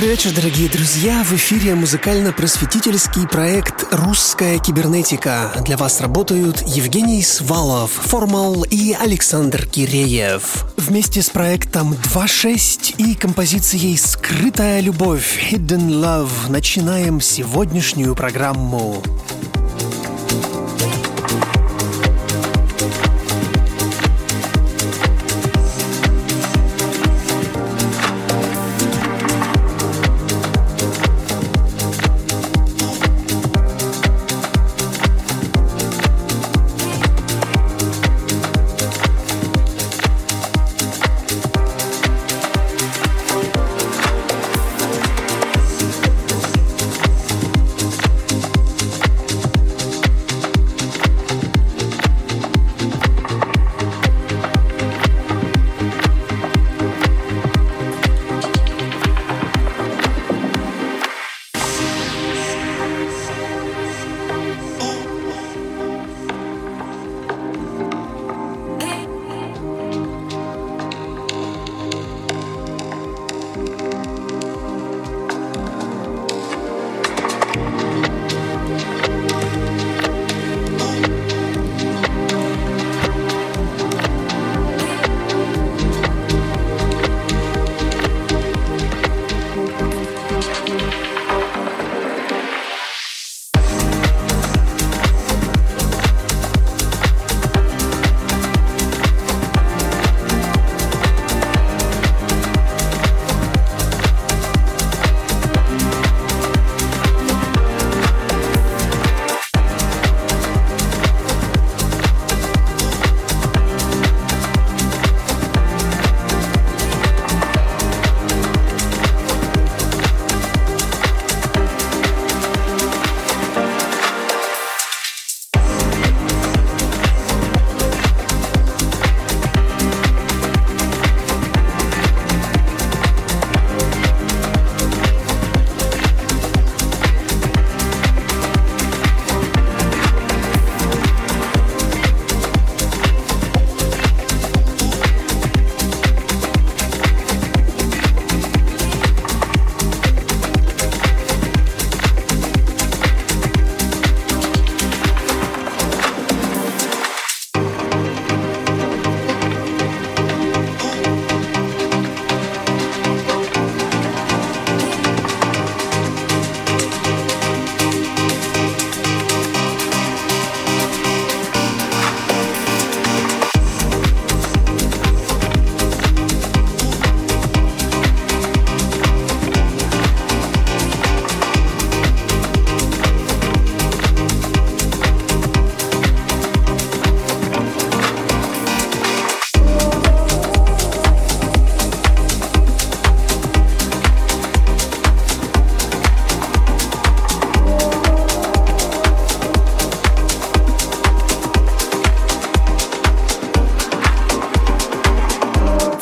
Добрый вечер, дорогие друзья! В эфире музыкально-просветительский проект «Русская кибернетика». Для вас работают Евгений Свалов, Формал и Александр Киреев. Вместе с проектом 2.6 и композицией «Скрытая любовь» Hidden Love начинаем сегодняшнюю программу.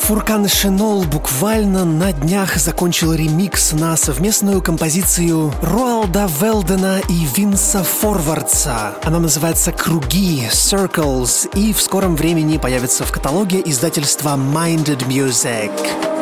Фуркан Шенол буквально на днях закончил ремикс на совместную композицию Руалда Велдена и Винса Форвардса. Она называется «Круги» Circles и в скором времени появится в каталоге издательства Minded Music.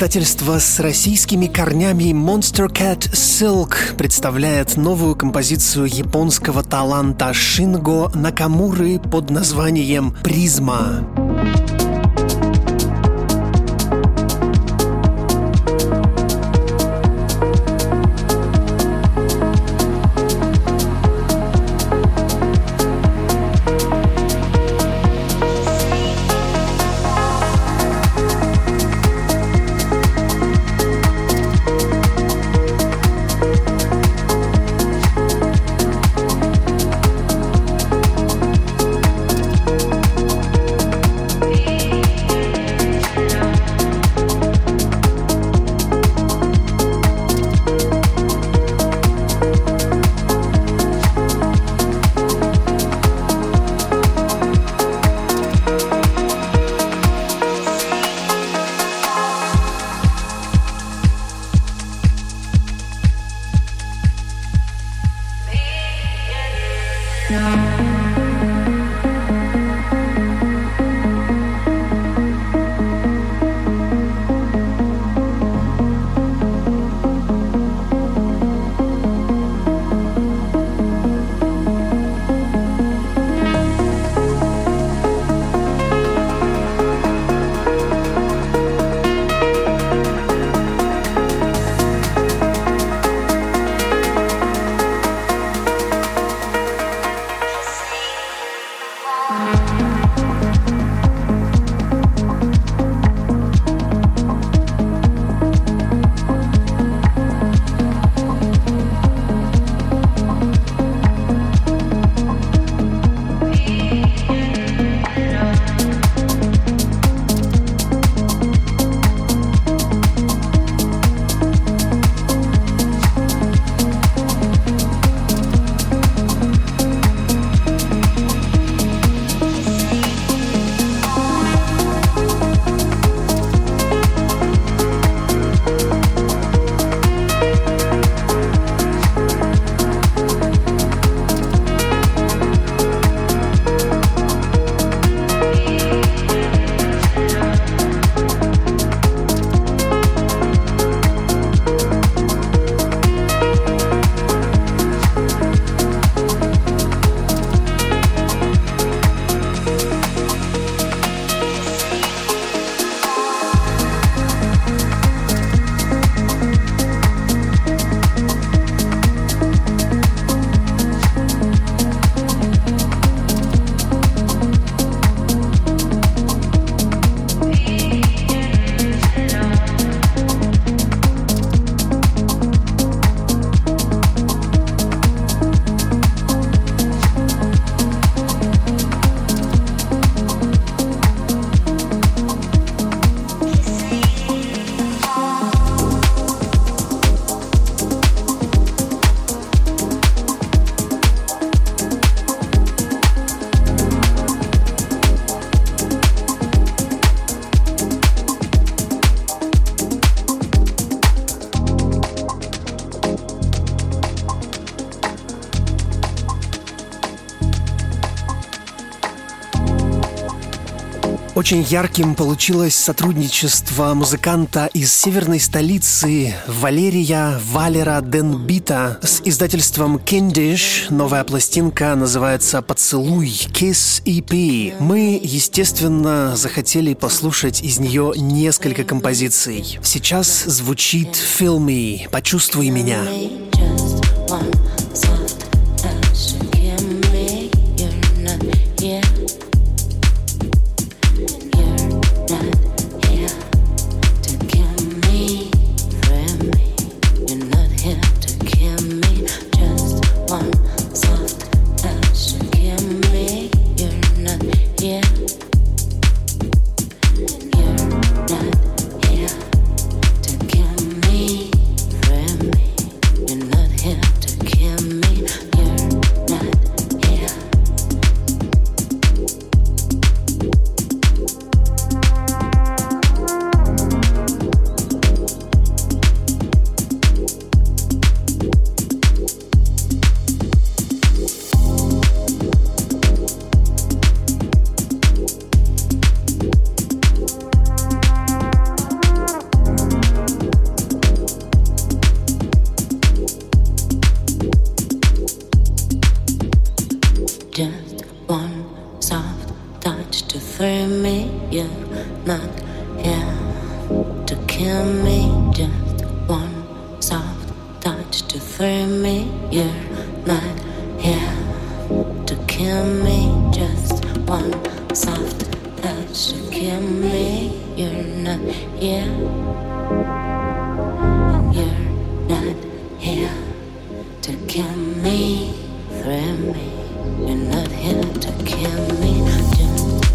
Издательство с российскими корнями Monster Cat Silk представляет новую композицию японского таланта Шинго Накамуры под названием «Призма». Очень ярким получилось сотрудничество музыканта из северной столицы Валерия Валера Денбита с издательством Киндиш. Новая пластинка называется «Поцелуй» Kiss EP. Мы, естественно, захотели послушать из нее несколько композиций. Сейчас звучит «Feel Me» «Почувствуй меня». Just one. me, threaten me. You're not here to kill me. Just.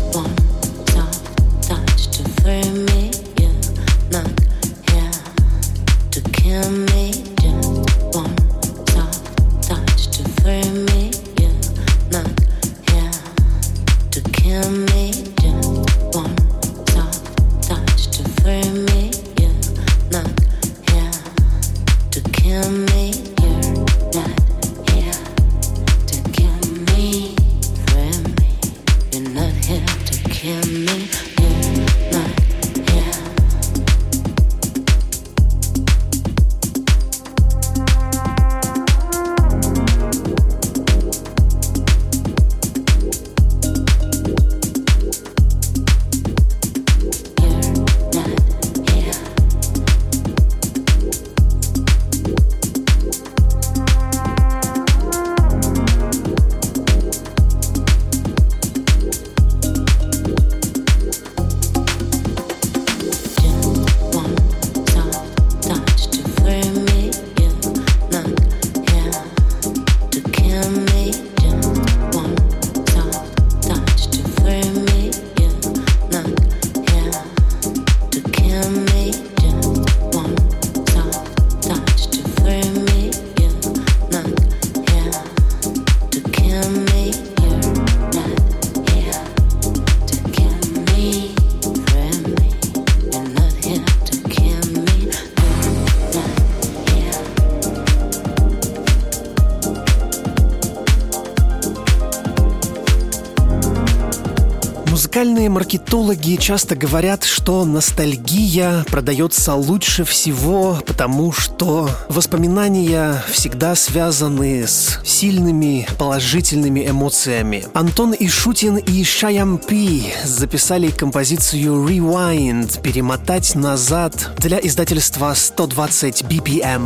Маркетологи часто говорят, что ностальгия продается лучше всего, потому что воспоминания всегда связаны с сильными положительными эмоциями. Антон Ишутин и Шаям Пи записали композицию Rewind «Перемотать назад» для издательства 120 BPM.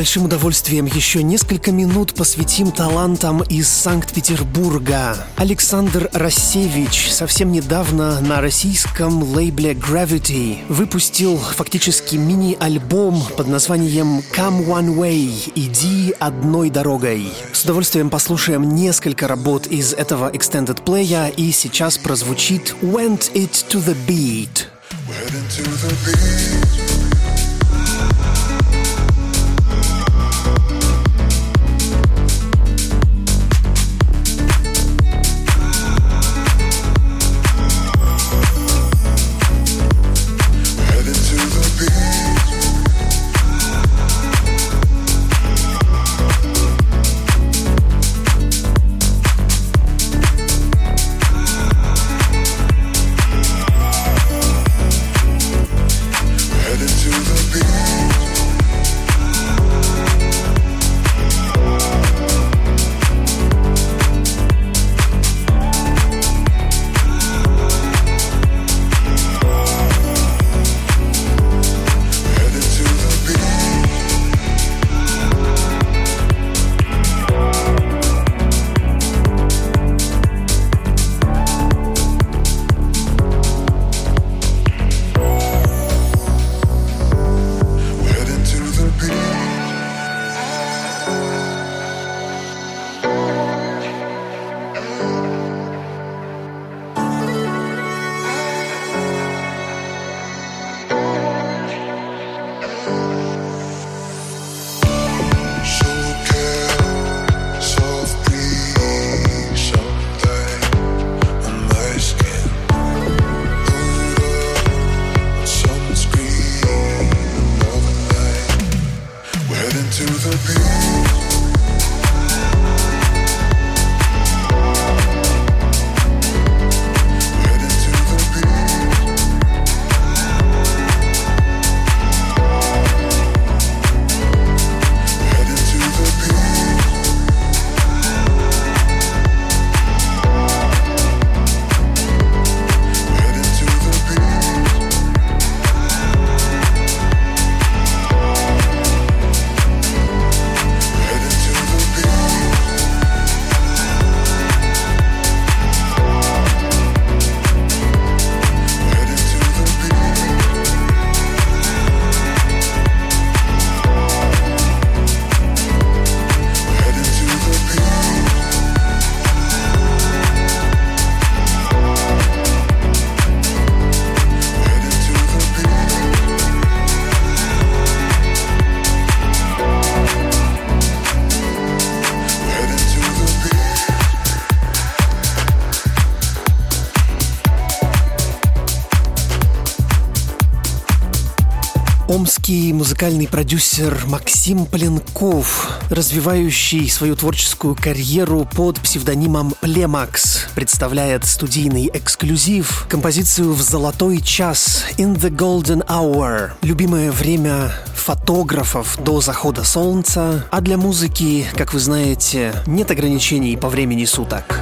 Большим удовольствием еще несколько минут посвятим талантам из Санкт-Петербурга. Александр Рассевич совсем недавно на российском лейбле Gravity выпустил фактически мини-альбом под названием Come One Way – «Иди одной дорогой». С удовольствием послушаем несколько работ из этого extended play, и сейчас прозвучит Went It To The Beat. Went into the beat. Музыкальный продюсер Максим Поленков, развивающий свою творческую карьеру под псевдонимом Племакс, представляет студийный эксклюзив, композицию «В золотой час» «In the Golden Hour», любимое время фотографов до захода солнца, а для музыки, как вы знаете, нет ограничений по времени суток.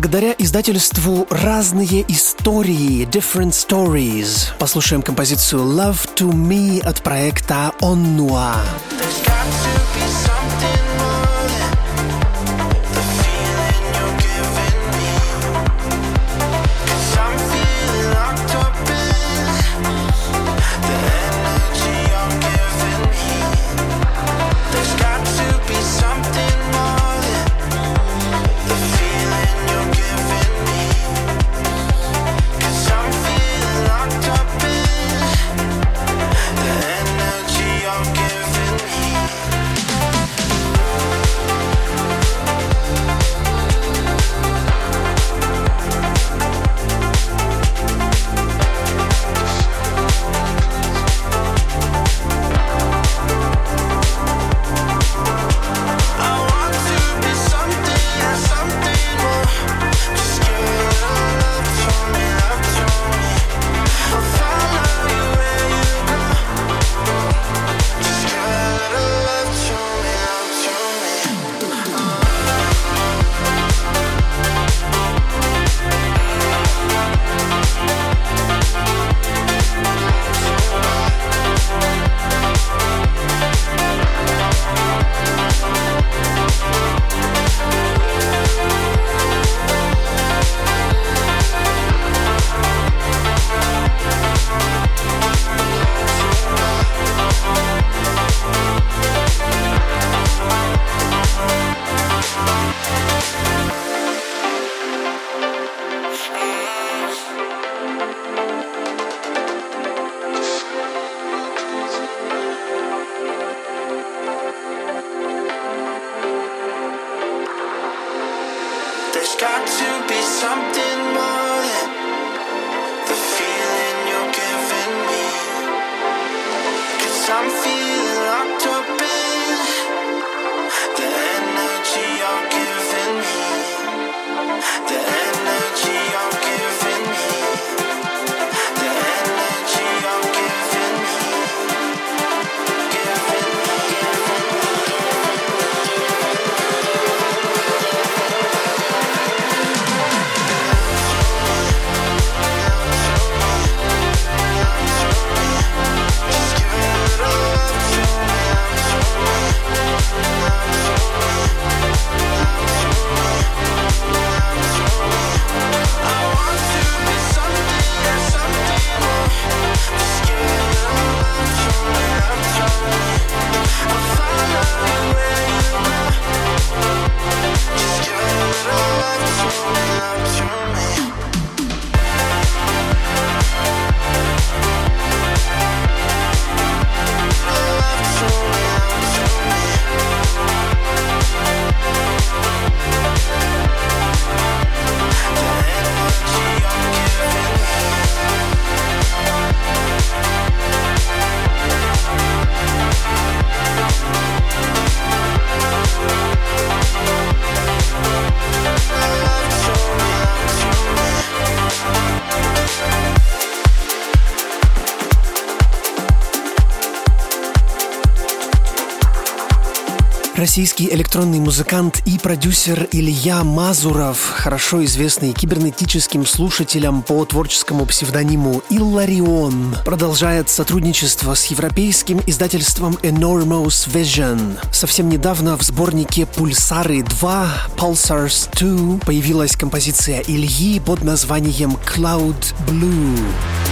Благодаря издательству «Разные истории» Different Stories послушаем композицию Love to Me от проекта something Российский электронный музыкант и продюсер Илья Мазуров, хорошо известный кибернетическим слушателям по творческому псевдониму Илларион, продолжает сотрудничество с европейским издательством Enormous Vision. Совсем недавно в сборнике Пульсары 2 Pulsars 2 появилась композиция Ильи под названием Cloud Blue.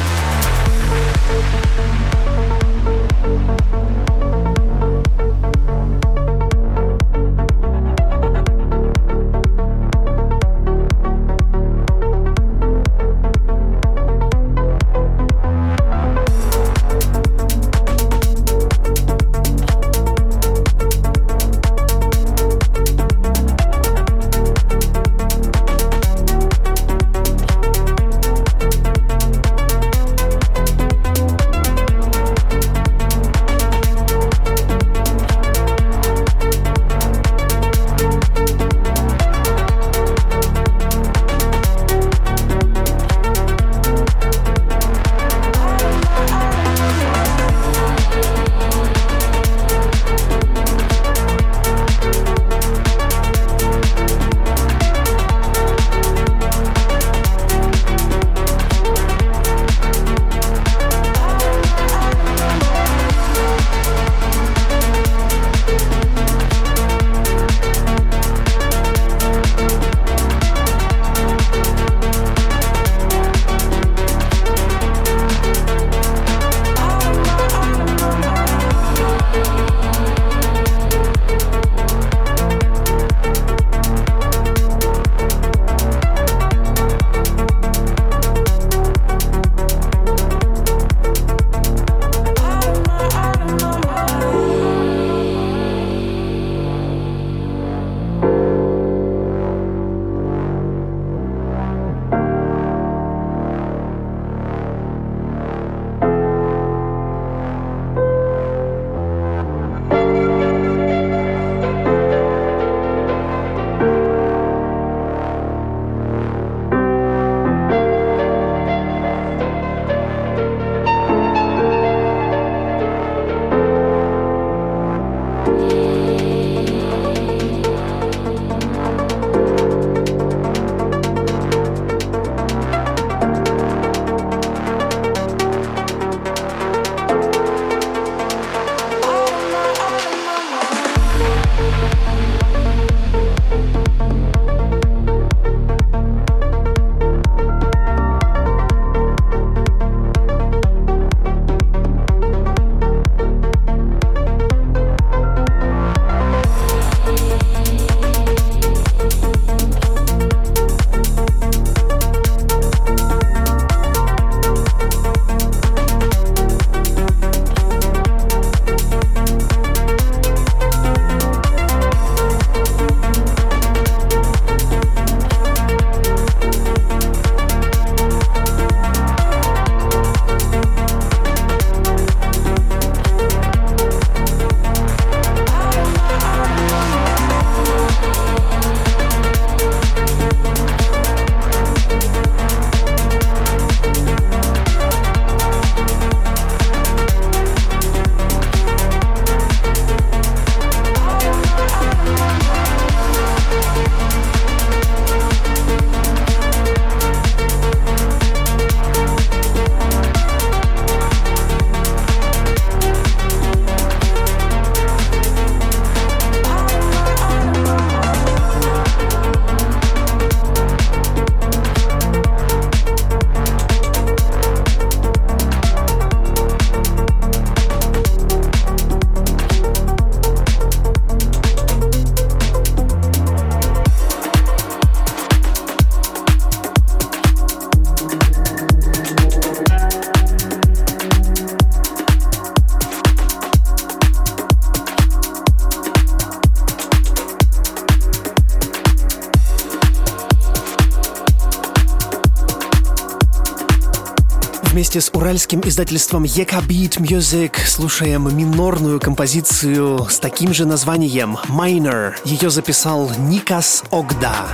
Уральским издательством Ека Beat Music слушаем минорную композицию с таким же названием «Minor». Ее записал Никас Огда.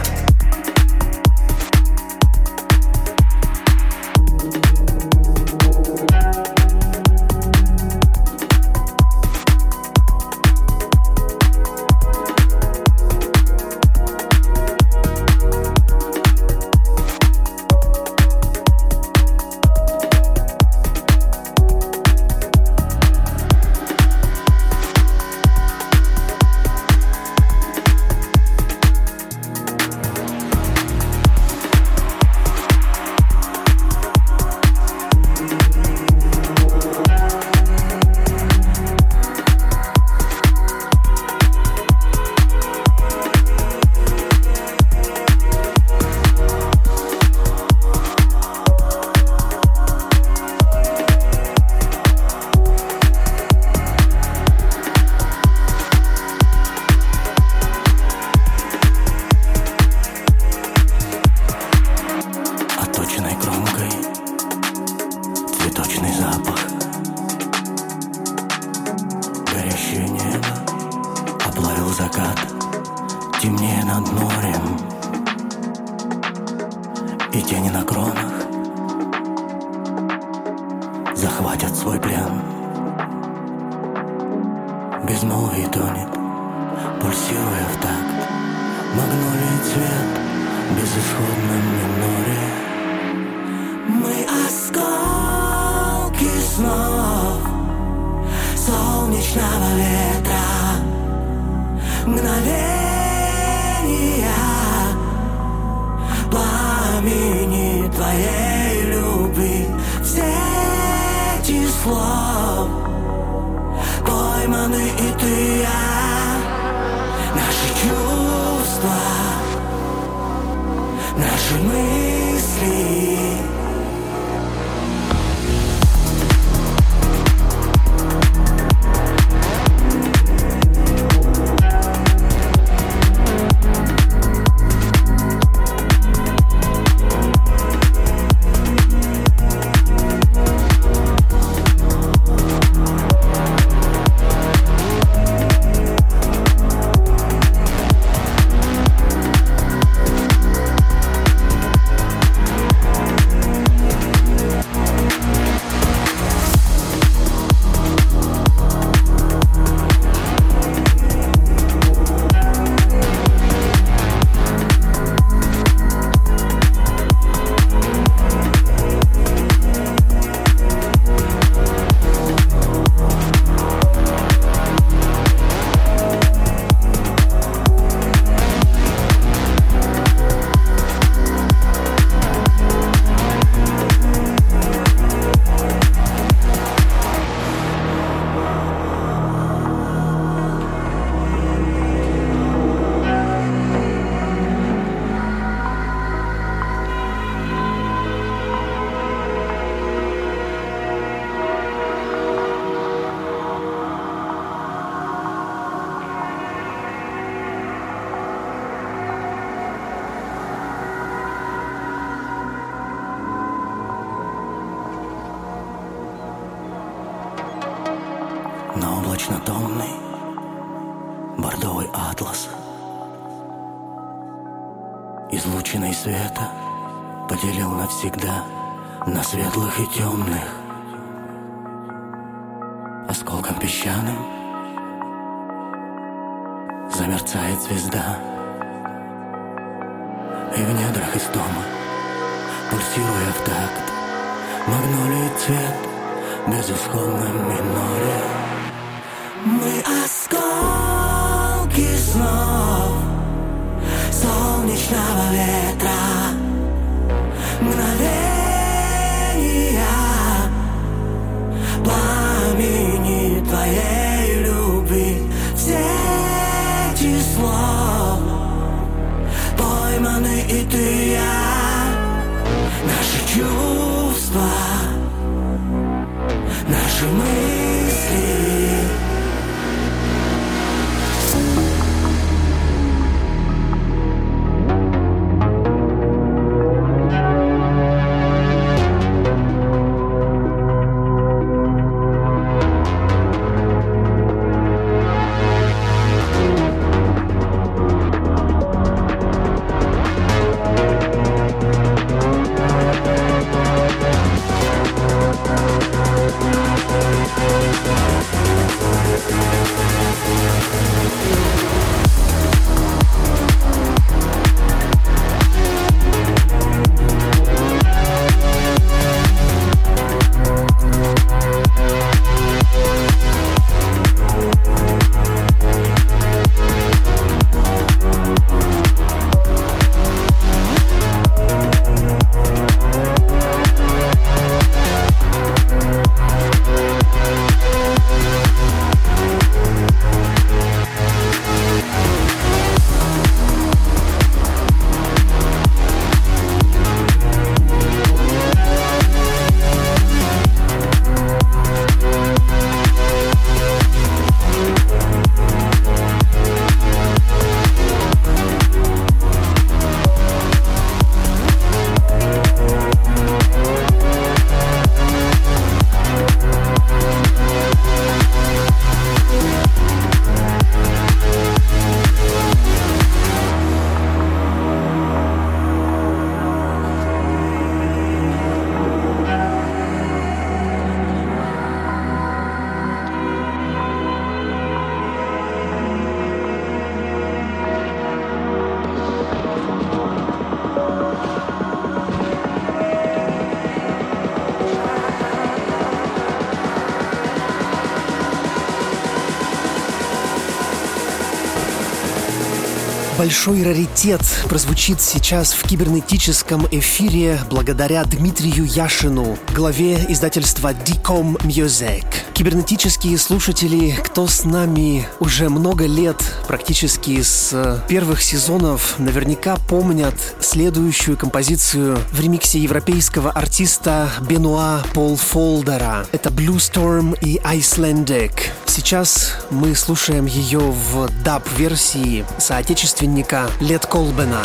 Большой раритет прозвучит сейчас в кибернетическом эфире благодаря Дмитрию Яшину, главе издательства Decom Music. Кибернетические слушатели, кто с нами уже много лет, практически с первых сезонов, наверняка помнят следующую композицию в ремиксе европейского артиста Бенуа Пол Фолдера. Это Blue Storm и Icelandic. Сейчас мы слушаем ее в даб-версии соотечественника Лет Колбена.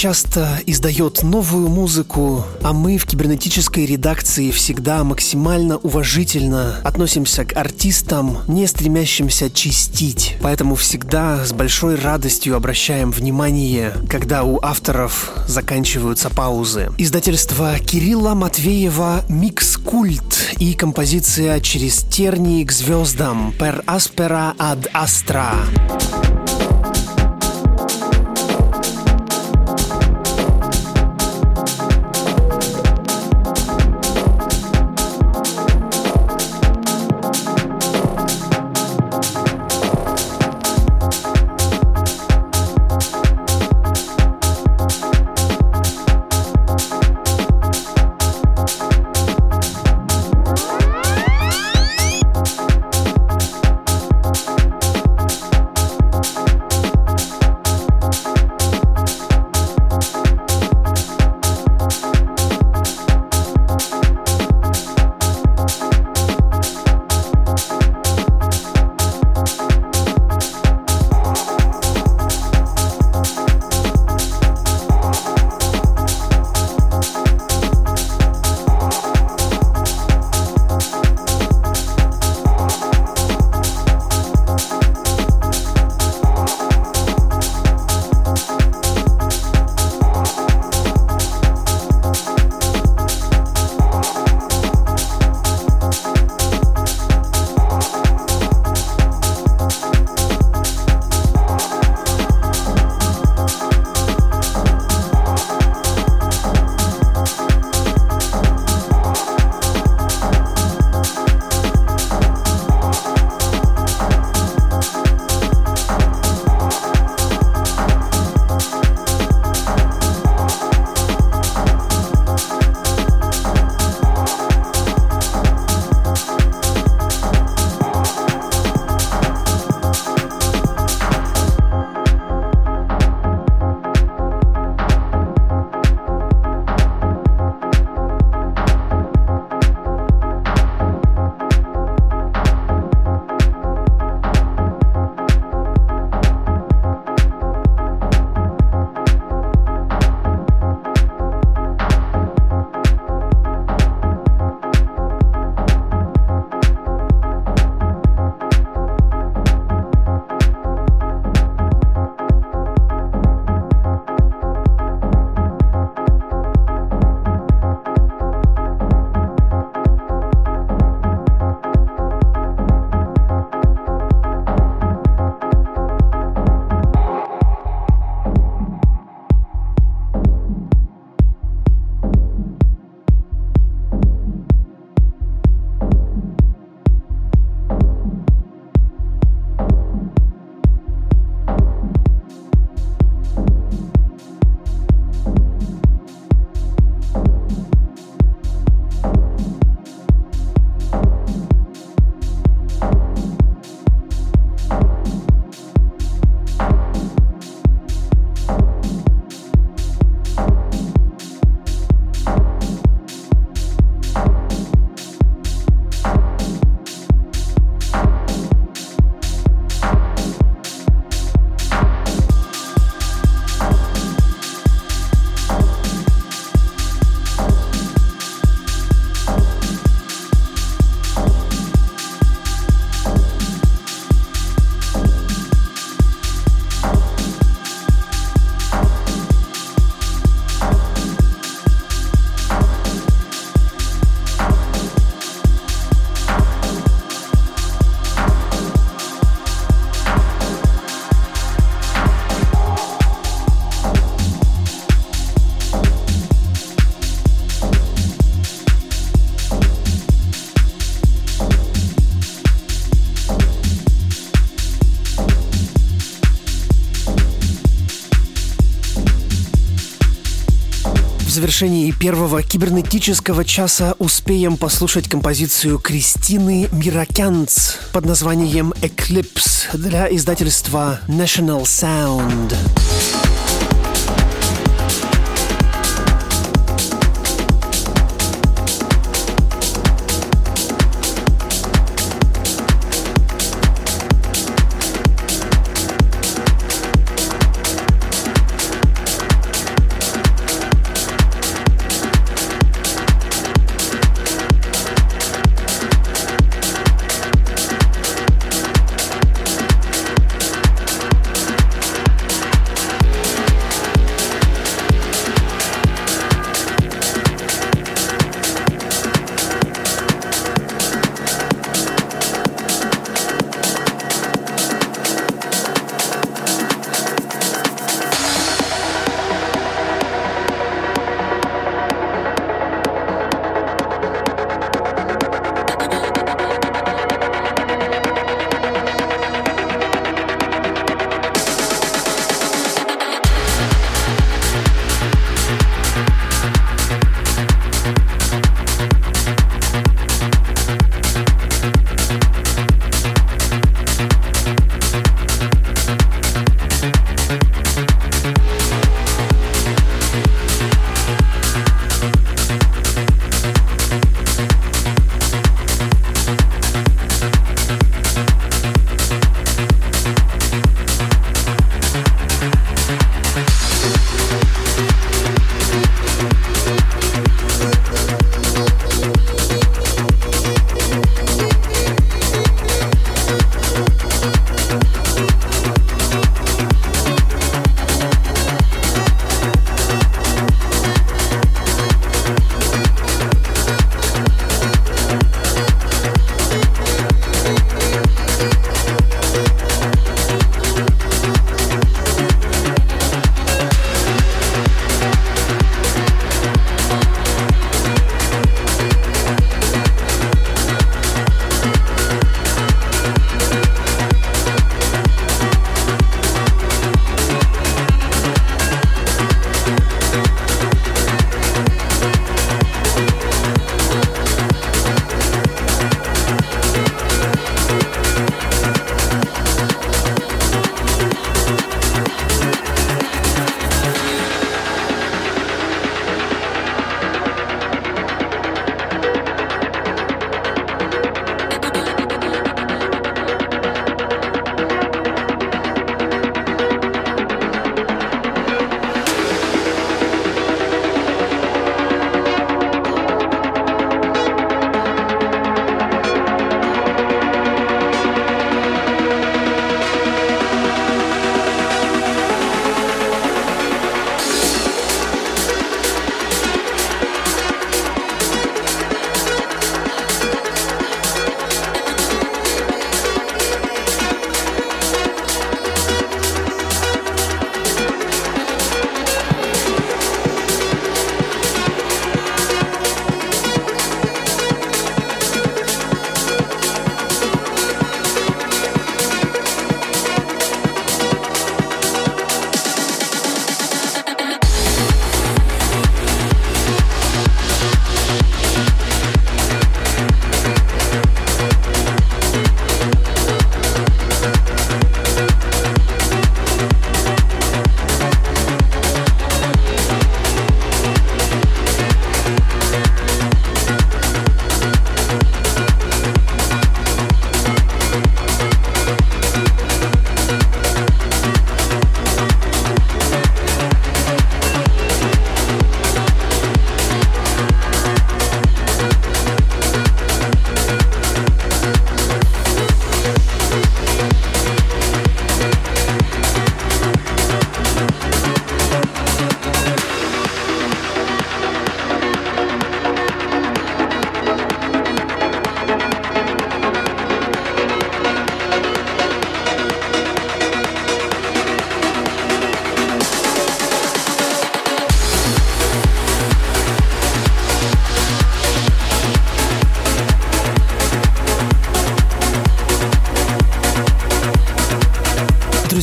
Часто издает новую музыку, а мы в кибернетической редакции всегда максимально уважительно относимся к артистам, не стремящимся чистить. Поэтому всегда с большой радостью обращаем внимание, когда у авторов заканчиваются паузы. Издательство Кирилла Матвеева «Микс Культ» и композиция «Через тернии к звездам» «Per aspera ad astra». Завершении первого кибернетического часа успеем послушать композицию Кристины Миракянц под названием «Eclipse» для издательства National Sound.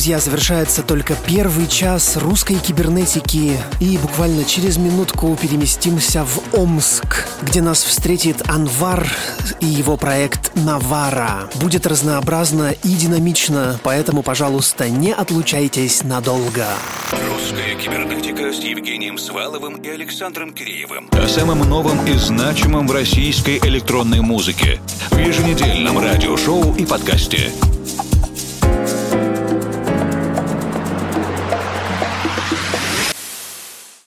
Друзья, завершается только первый час русской кибернетики. И буквально через минутку переместимся в Омск, где нас встретит Анвар и его проект «Навара». Будет разнообразно и динамично, поэтому, пожалуйста, не отлучайтесь надолго. Русская кибернетика с Евгением Сваловым и Александром Киреевым. О самом новом и значимом в российской электронной музыке. В еженедельном радиошоу и подкасте.